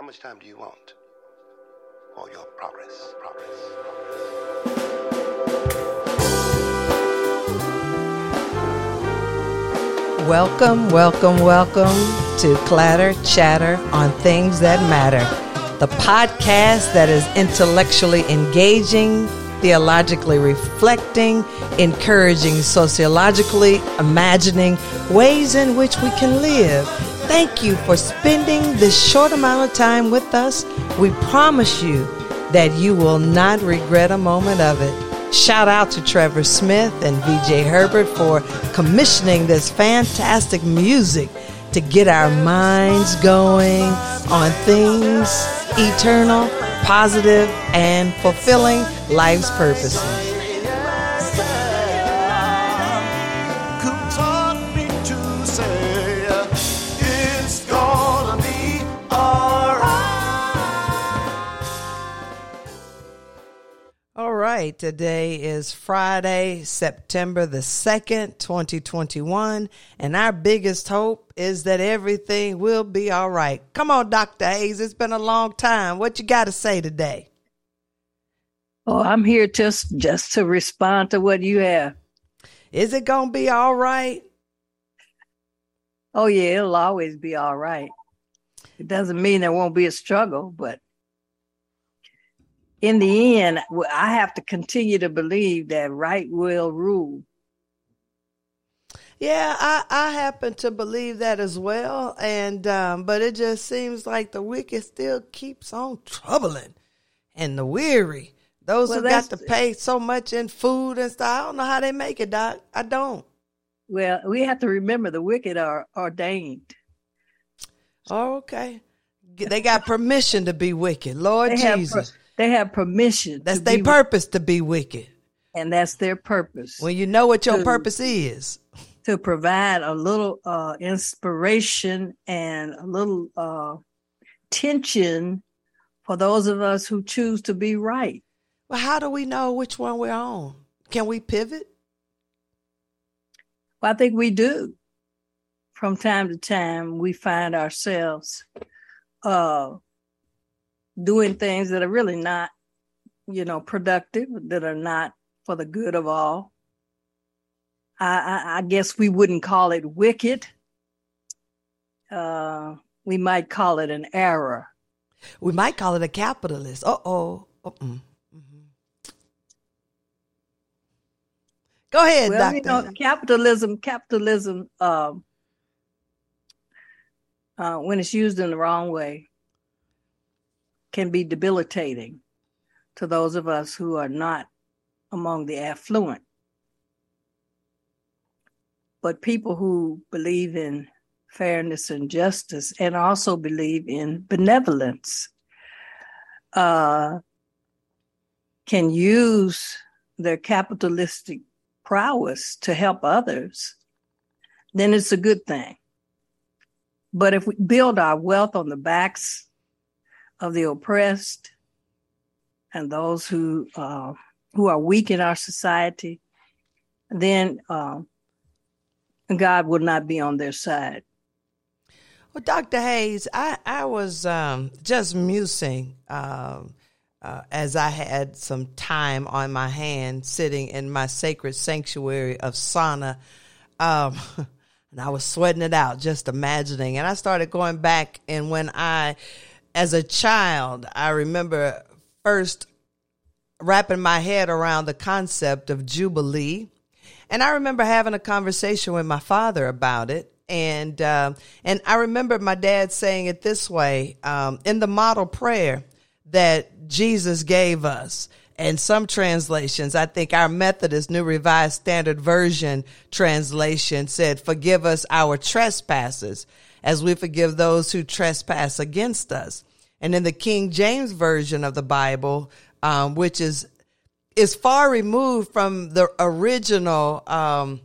How much time do you want for your progress? Progress. Welcome, welcome, welcome to Clatter Chatter on Things That Matter, the podcast that is intellectually engaging, theologically reflecting, encouraging sociologically, imagining ways in which we can live Thank you for spending this short amount of time with us. We promise you that you will not regret a moment of it. Shout out to Trevor Smith and VJ Herbert for commissioning this fantastic music to get our minds going on things eternal, positive, and fulfilling life's purposes. Right. Today is Friday, September the 2nd, 2021. And our biggest hope is that everything will be all right. Come on, Dr. Hayes. It's been a long time. What you got to say today? Oh, I'm here just just to respond to what you have. Is it going to be all right? Oh, yeah, it'll always be all right. It doesn't mean there won't be a struggle, but in the end, I have to continue to believe that right will rule. Yeah, I, I happen to believe that as well, and um, but it just seems like the wicked still keeps on troubling, and the weary, those well, who got to pay so much in food and stuff. I don't know how they make it, Doc. I don't. Well, we have to remember the wicked are ordained. Oh, okay. They got permission to be wicked, Lord they Jesus. They have permission. That's their purpose to be wicked. And that's their purpose. When you know what your to, purpose is. To provide a little uh, inspiration and a little uh, tension for those of us who choose to be right. Well, how do we know which one we're on? Can we pivot? Well, I think we do. From time to time, we find ourselves uh, doing things that are really not, you know, productive, that are not for the good of all. I, I, I guess we wouldn't call it wicked. Uh, we might call it an error. We might call it a capitalist. Uh oh. Mm-hmm. Go ahead, well, doctor. You know, capitalism, capitalism, um, uh, when it's used in the wrong way, can be debilitating to those of us who are not among the affluent. But people who believe in fairness and justice and also believe in benevolence uh, can use their capitalistic prowess to help others, then it's a good thing. But if we build our wealth on the backs of the oppressed and those who uh, who are weak in our society, then uh, God will not be on their side. Well, Dr. Hayes, I, I was um, just musing um, uh, as I had some time on my hand sitting in my sacred sanctuary of sauna. Um, and I was sweating it out, just imagining. And I started going back, and when I as a child, I remember first wrapping my head around the concept of Jubilee. And I remember having a conversation with my father about it. And, uh, and I remember my dad saying it this way um, in the model prayer that Jesus gave us. And some translations, I think our Methodist New Revised Standard Version translation said, Forgive us our trespasses as we forgive those who trespass against us. And in the King James version of the Bible, um, which is is far removed from the original um,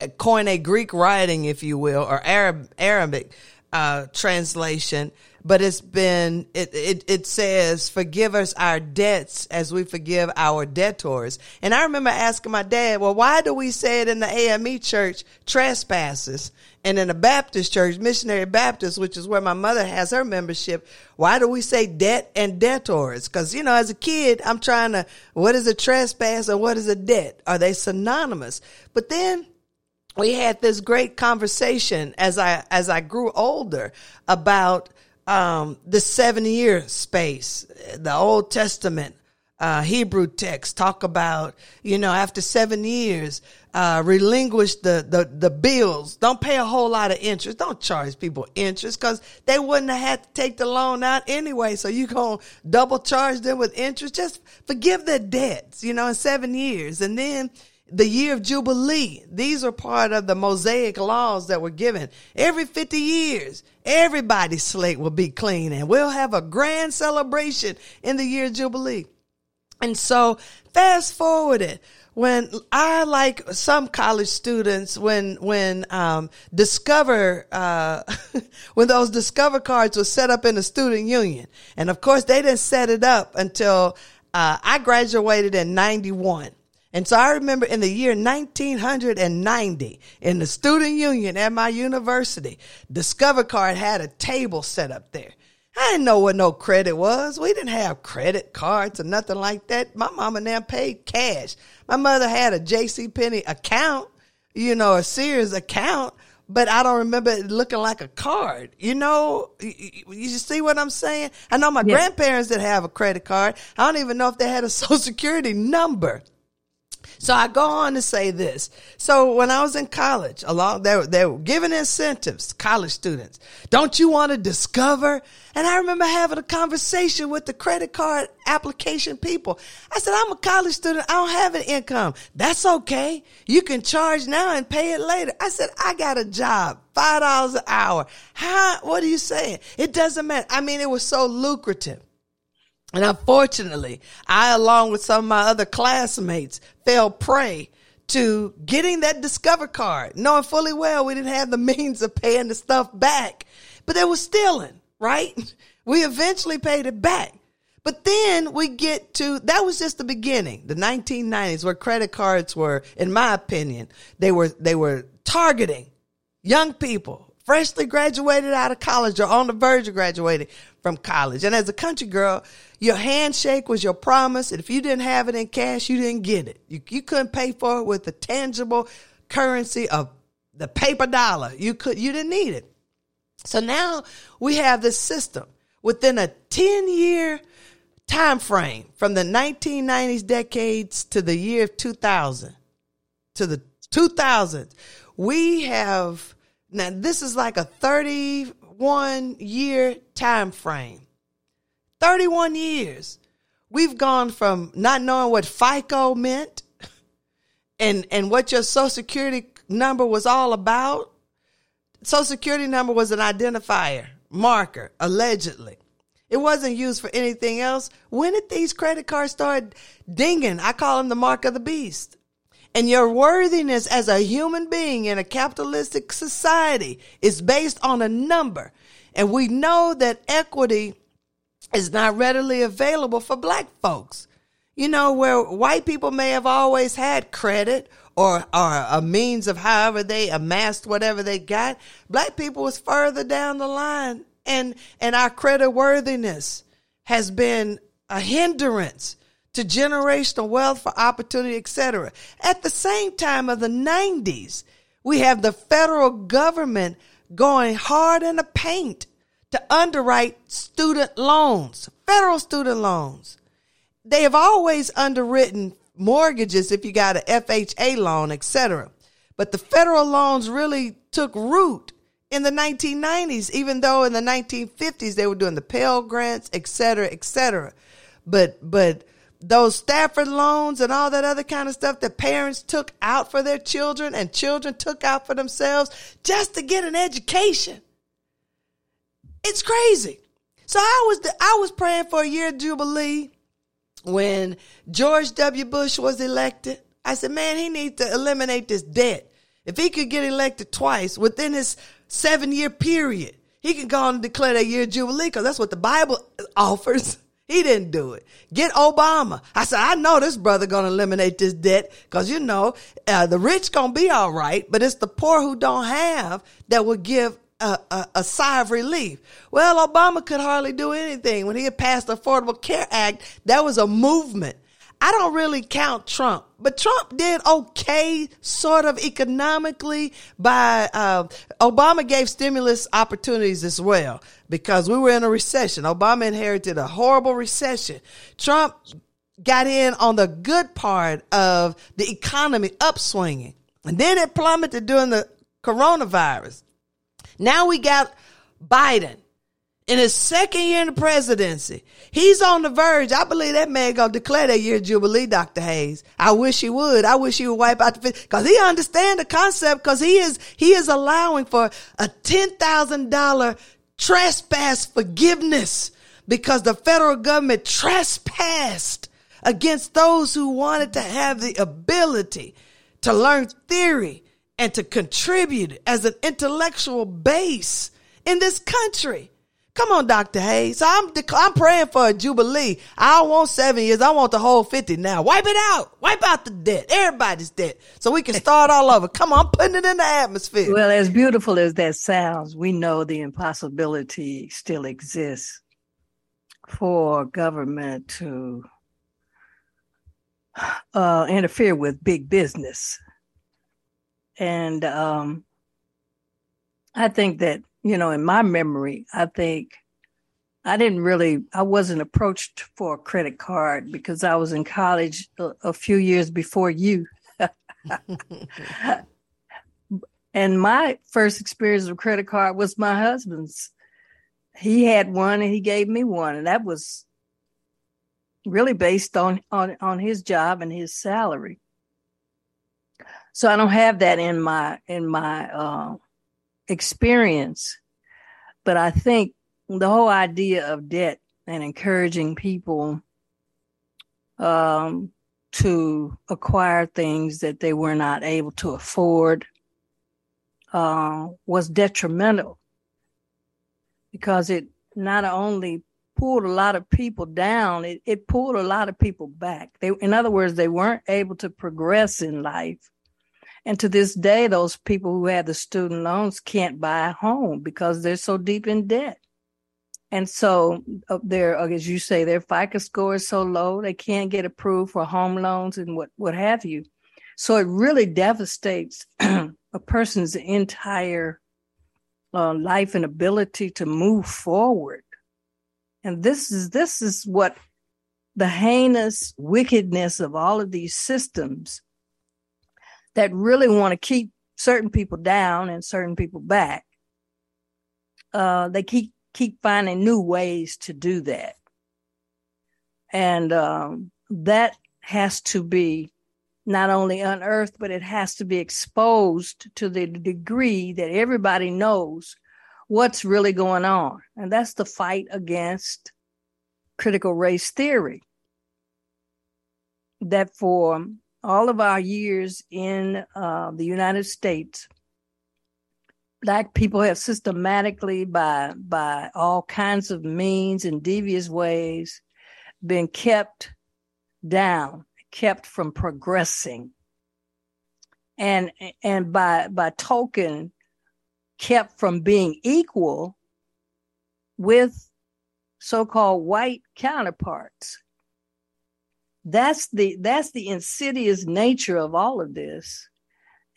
Koine Greek writing, if you will, or Arab Arabic. uh, translation, but it's been it, it it says forgive us our debts as we forgive our debtors. And I remember asking my dad, well, why do we say it in the AME church trespasses? And in a Baptist church, Missionary Baptist, which is where my mother has her membership, why do we say debt and debtors? Because, you know, as a kid, I'm trying to, what is a trespass or what is a debt? Are they synonymous? But then we had this great conversation as I, as I grew older about, um, the seven year space, the Old Testament, uh, Hebrew texts talk about, you know, after seven years, uh, relinquish the, the, the bills. Don't pay a whole lot of interest. Don't charge people interest because they wouldn't have had to take the loan out anyway. So you going to double charge them with interest. Just forgive their debts, you know, in seven years. And then the year of Jubilee. These are part of the Mosaic laws that were given. Every 50 years, everybody's slate will be clean and we'll have a grand celebration in the year of Jubilee. And so fast forward it when I like some college students when when um, discover uh, when those discover cards were set up in the student union, and of course they didn't set it up until uh, I graduated in '91. And so I remember in the year 1990 in the student union at my university, Discover Card had a table set up there. I didn't know what no credit was. We didn't have credit cards or nothing like that. My mom and them paid cash. My mother had a J.C. Penney account, you know, a Sears account, but I don't remember it looking like a card. You know, you see what I'm saying? I know my grandparents did have a credit card. I don't even know if they had a social security number. So I go on to say this. So when I was in college, along they were, they were giving incentives, college students. Don't you want to discover? And I remember having a conversation with the credit card application people. I said, I'm a college student. I don't have an income. That's okay. You can charge now and pay it later. I said, I got a job, five dollars an hour. How? What are you saying? It doesn't matter. I mean, it was so lucrative. And unfortunately, I, along with some of my other classmates, fell prey to getting that Discover card, knowing fully well we didn't have the means of paying the stuff back, but they were stealing, right? We eventually paid it back. But then we get to, that was just the beginning, the 1990s where credit cards were, in my opinion, they were, they were targeting young people, freshly graduated out of college or on the verge of graduating from college. And as a country girl, your handshake was your promise. And if you didn't have it in cash, you didn't get it. You, you couldn't pay for it with the tangible currency of the paper dollar. You could, you didn't need it. So now we have this system within a 10 year time frame from the 1990s decades to the year 2000 to the 2000s. We have now this is like a 31 year time frame. 31 years. We've gone from not knowing what FICO meant and, and what your social security number was all about. Social security number was an identifier, marker, allegedly. It wasn't used for anything else. When did these credit cards start dinging? I call them the mark of the beast. And your worthiness as a human being in a capitalistic society is based on a number. And we know that equity is not readily available for black folks. You know, where white people may have always had credit or, or a means of however they amassed whatever they got. Black people was further down the line and, and our credit worthiness has been a hindrance to generational wealth for opportunity, etc. At the same time of the 90s, we have the federal government going hard in the paint to underwrite student loans, federal student loans. They have always underwritten mortgages if you got an FHA loan, etc. But the federal loans really took root in the 1990s, even though in the 1950s they were doing the Pell grants, etc., etc. But but those Stafford loans and all that other kind of stuff that parents took out for their children and children took out for themselves just to get an education. It's crazy. So I was I was praying for a year jubilee when George W. Bush was elected. I said, man, he needs to eliminate this debt. If he could get elected twice within his seven year period, He can go and declare that year jubilee because that's what the Bible offers. He didn't do it. Get Obama. I said, I know this brother gonna eliminate this debt because you know uh, the rich gonna be all right, but it's the poor who don't have that will give a, a, a, sigh of relief. Well, Obama could hardly do anything when he had passed the Affordable Care Act. That was a movement. I don't really count Trump, but Trump did okay, sort of economically. By uh, Obama gave stimulus opportunities as well because we were in a recession. Obama inherited a horrible recession. Trump got in on the good part of the economy upswinging, and then it plummeted during the coronavirus. Now we got Biden in his second year in the presidency. He's on the verge. I believe that man gonna declare that year jubilee, Dr. Hayes. I wish he would. I wish he would wipe out the because he understand the concept because he is he is allowing for a ten thousand dollar trespass forgiveness because the federal government trespassed against those who wanted to have the ability to learn theory and to contribute as an intellectual base in this country. Come on, Dr. Hayes. I'm, I'm praying for a jubilee. I don't want seven years. I want the whole 50 now. Wipe it out. Wipe out the debt. Everybody's debt. So we can start all over. Come on, I'm putting it in the atmosphere. Well, as beautiful as that sounds, we know the impossibility still exists for government to uh, interfere with big business. And um, I think that you know, in my memory, I think I didn't really, I wasn't approached for a credit card because I was in college a, a few years before you. and my first experience with credit card was my husband's. He had one and he gave me one, and that was really based on on on his job and his salary. So I don't have that in my in my uh, experience. But I think the whole idea of debt and encouraging people um, to acquire things that they were not able to afford uh, was detrimental because it not only pulled a lot of people down, it, it pulled a lot of people back. They, in other words, they weren't able to progress in life and to this day, those people who have the student loans can't buy a home because they're so deep in debt. And so uh, their, uh, as you say, their FICO score is so low, they can't get approved for home loans and what, what have you. So it really devastates a person's entire uh, life and ability to move forward. And this is, this is what the heinous wickedness of all of these systems that really want to keep certain people down and certain people back. Uh, they keep keep finding new ways to do that, and um, that has to be not only unearthed, but it has to be exposed to the degree that everybody knows what's really going on, and that's the fight against critical race theory. That for all of our years in uh, the United States, black people have systematically, by by all kinds of means and devious ways, been kept down, kept from progressing, and and by by token, kept from being equal with so-called white counterparts that's the that's the insidious nature of all of this.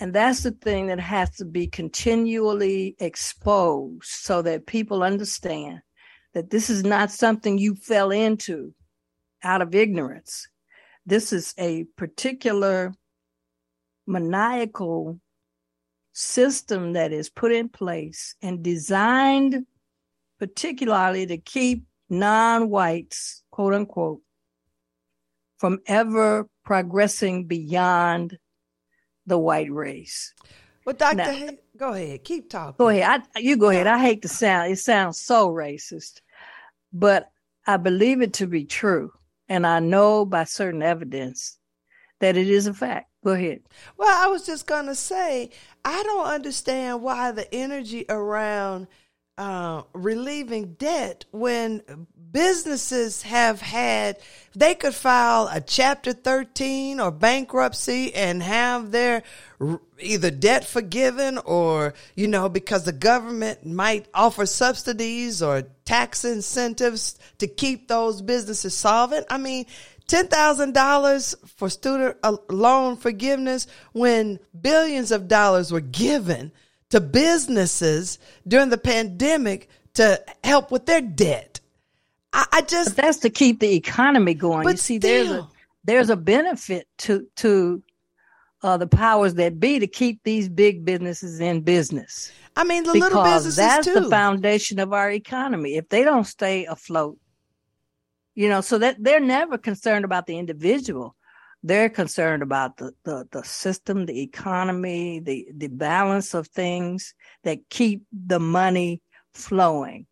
And that's the thing that has to be continually exposed so that people understand that this is not something you fell into out of ignorance. This is a particular maniacal system that is put in place and designed particularly to keep non-whites quote unquote from ever progressing beyond the white race. Well, Doctor, now, go ahead, keep talking. Go ahead. I, you go ahead. I hate to sound. It sounds so racist, but I believe it to be true, and I know by certain evidence that it is a fact. Go ahead. Well, I was just going to say, I don't understand why the energy around uh, relieving debt when businesses have had, they could file a chapter 13 or bankruptcy and have their either debt forgiven or, you know, because the government might offer subsidies or tax incentives to keep those businesses solvent. I mean, $10,000 for student uh, loan forgiveness when billions of dollars were given to businesses during the pandemic to help with their debt. I, I just but that's to keep the economy going. you see, still, there's a there's a benefit to to uh, the powers that be to keep these big businesses in business. I mean, the little businesses that's too. the foundation of our economy. If they don't stay afloat, you know, so that they're never concerned about the individual they're concerned about the, the, the system, the economy, the, the balance of things that keep the money flowing.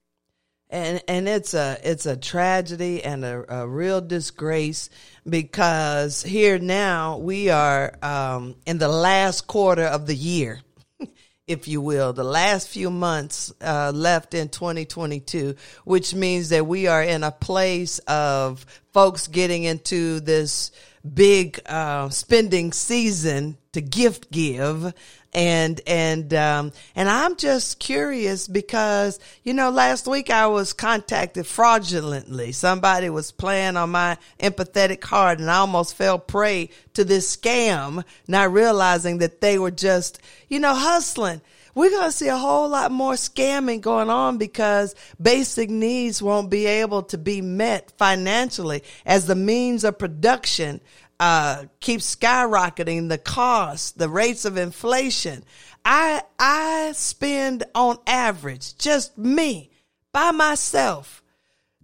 And and it's a it's a tragedy and a, a real disgrace because here now we are um, in the last quarter of the year, if you will, the last few months uh, left in 2022, which means that we are in a place of folks getting into this big uh, spending season to gift give. And and um and I'm just curious because you know last week I was contacted fraudulently. Somebody was playing on my empathetic heart and I almost fell prey to this scam not realizing that they were just you know hustling we're going to see a whole lot more scamming going on because basic needs won't be able to be met financially as the means of production uh, keeps skyrocketing the cost, the rates of inflation. I I spend on average, just me by myself,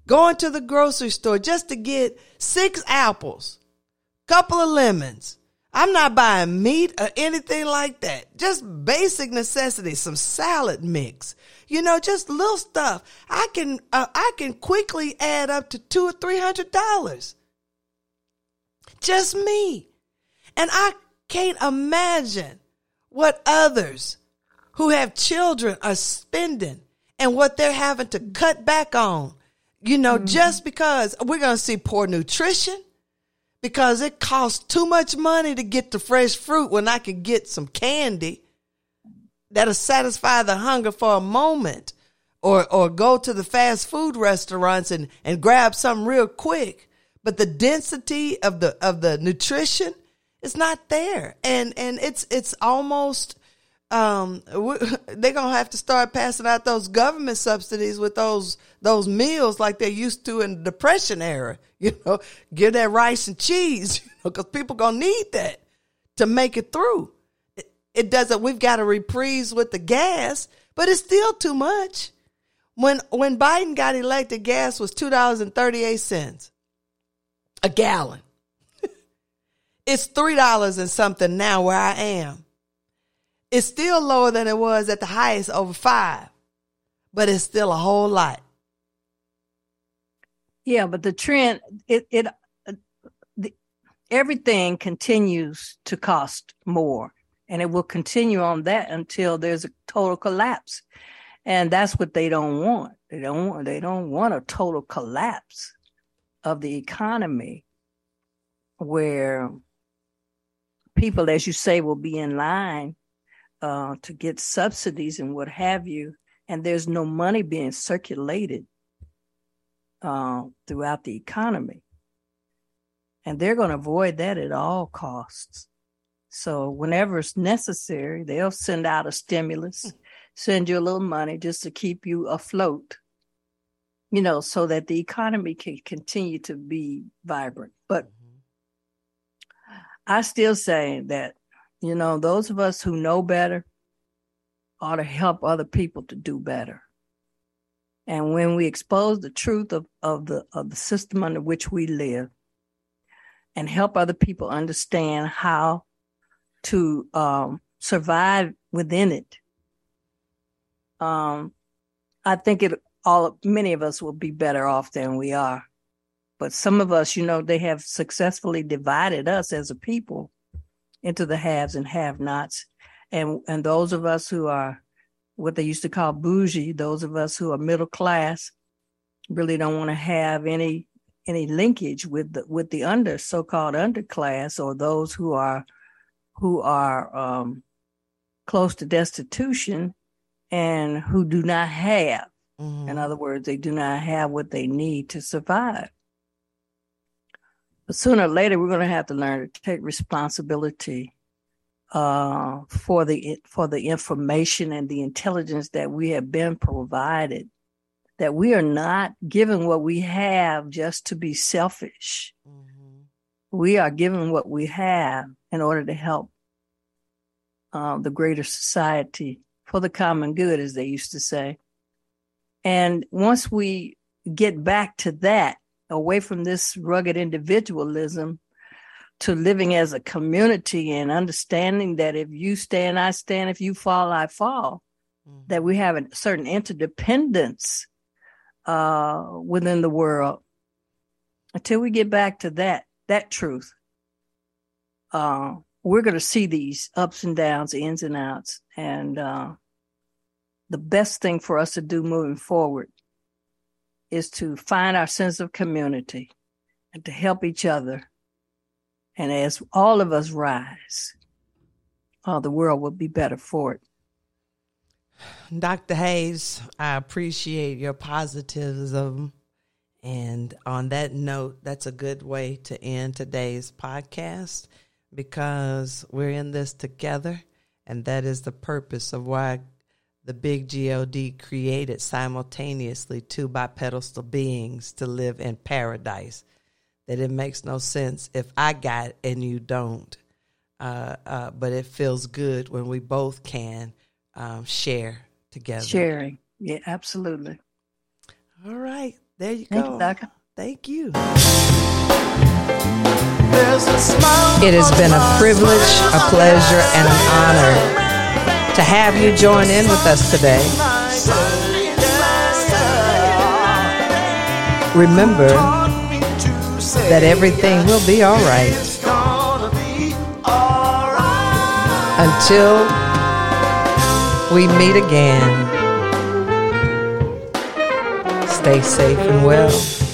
going to the grocery store just to get six apples, couple of lemons, I'm not buying meat or anything like that. Just basic necessities, some salad mix. You know, just little stuff. I can uh, I can quickly add up to two or three hundred dollars. Just me, and I can't imagine what others who have children are spending and what they're having to cut back on. You know, mm-hmm. just because we're going to see poor nutrition because it costs too much money to get the fresh fruit when I could get some candy that'll satisfy the hunger for a moment or or go to the fast food restaurants and and grab something real quick. But the density of the of the nutrition is not there. And and it's it's almost um, they're gonna have to start passing out those government subsidies with those those meals like they used to in the depression era. You know, give that rice and cheese, you know, because people gonna need that to make it through. It, it doesn't. We've got a reprise with the gas, but it's still too much. When when Biden got elected, gas was two dollars and thirty eight cents a gallon. it's three dollars and something now where I am. It's still lower than it was at the highest over five, but it's still a whole lot. Yeah, but the trend, it, it, uh, the, everything continues to cost more and it will continue on that until there's a total collapse. And that's what they don't want. They don't want, they don't want a total collapse of the economy where people, as you say, will be in line uh, to get subsidies and what have you, and there's no money being circulated uh, throughout the economy. And they're going to avoid that at all costs. So, whenever it's necessary, they'll send out a stimulus, send you a little money just to keep you afloat, you know, so that the economy can continue to be vibrant. But mm-hmm. I still say that you know, those of us who know better ought to help other people to do better. And when we expose the truth of, of the of the system under which we live and help other people understand how to um, survive within it, um, I think it all many of us will be better off than we are. But some of us, you know, they have successfully divided us as a people into the haves and have nots. And, and those of us who are what they used to call bougie, those of us who are middle class, really don't want to have any any linkage with the with the under so-called underclass or those who are who are um, close to destitution and who do not have. Mm-hmm. In other words, they do not have what they need to survive. But sooner or later, we're going to have to learn to take responsibility uh, for the for the information and the intelligence that we have been provided. That we are not given what we have just to be selfish. Mm-hmm. We are given what we have in order to help uh, the greater society for the common good, as they used to say. And once we get back to that, away from this rugged individualism to living as a community and understanding that if you stand, I stand, if you fall, I fall, mm-hmm. that we have a certain interdependence uh, within the world. Until we get back to that, that truth, uh, we're going to see these ups and downs, ins and outs. And uh, the best thing for us to do moving forward is to find our sense of community and to help each other. And as all of us rise, oh, the world will be better for it. Dr. Hayes, I appreciate your positivism. And on that note, that's a good way to end today's podcast because we're in this together, and that is the purpose of why the big God created simultaneously two bipedal beings to live in paradise. That it makes no sense if I got and you don't. Uh, uh, but it feels good when we both can um, share together. Sharing. Yeah, absolutely. All right. There you Thank go. You, Thank you. It has been a privilege, a pleasure, and an honor to have you join in with us today. Remember that everything will be all right until we meet again. Stay safe and well.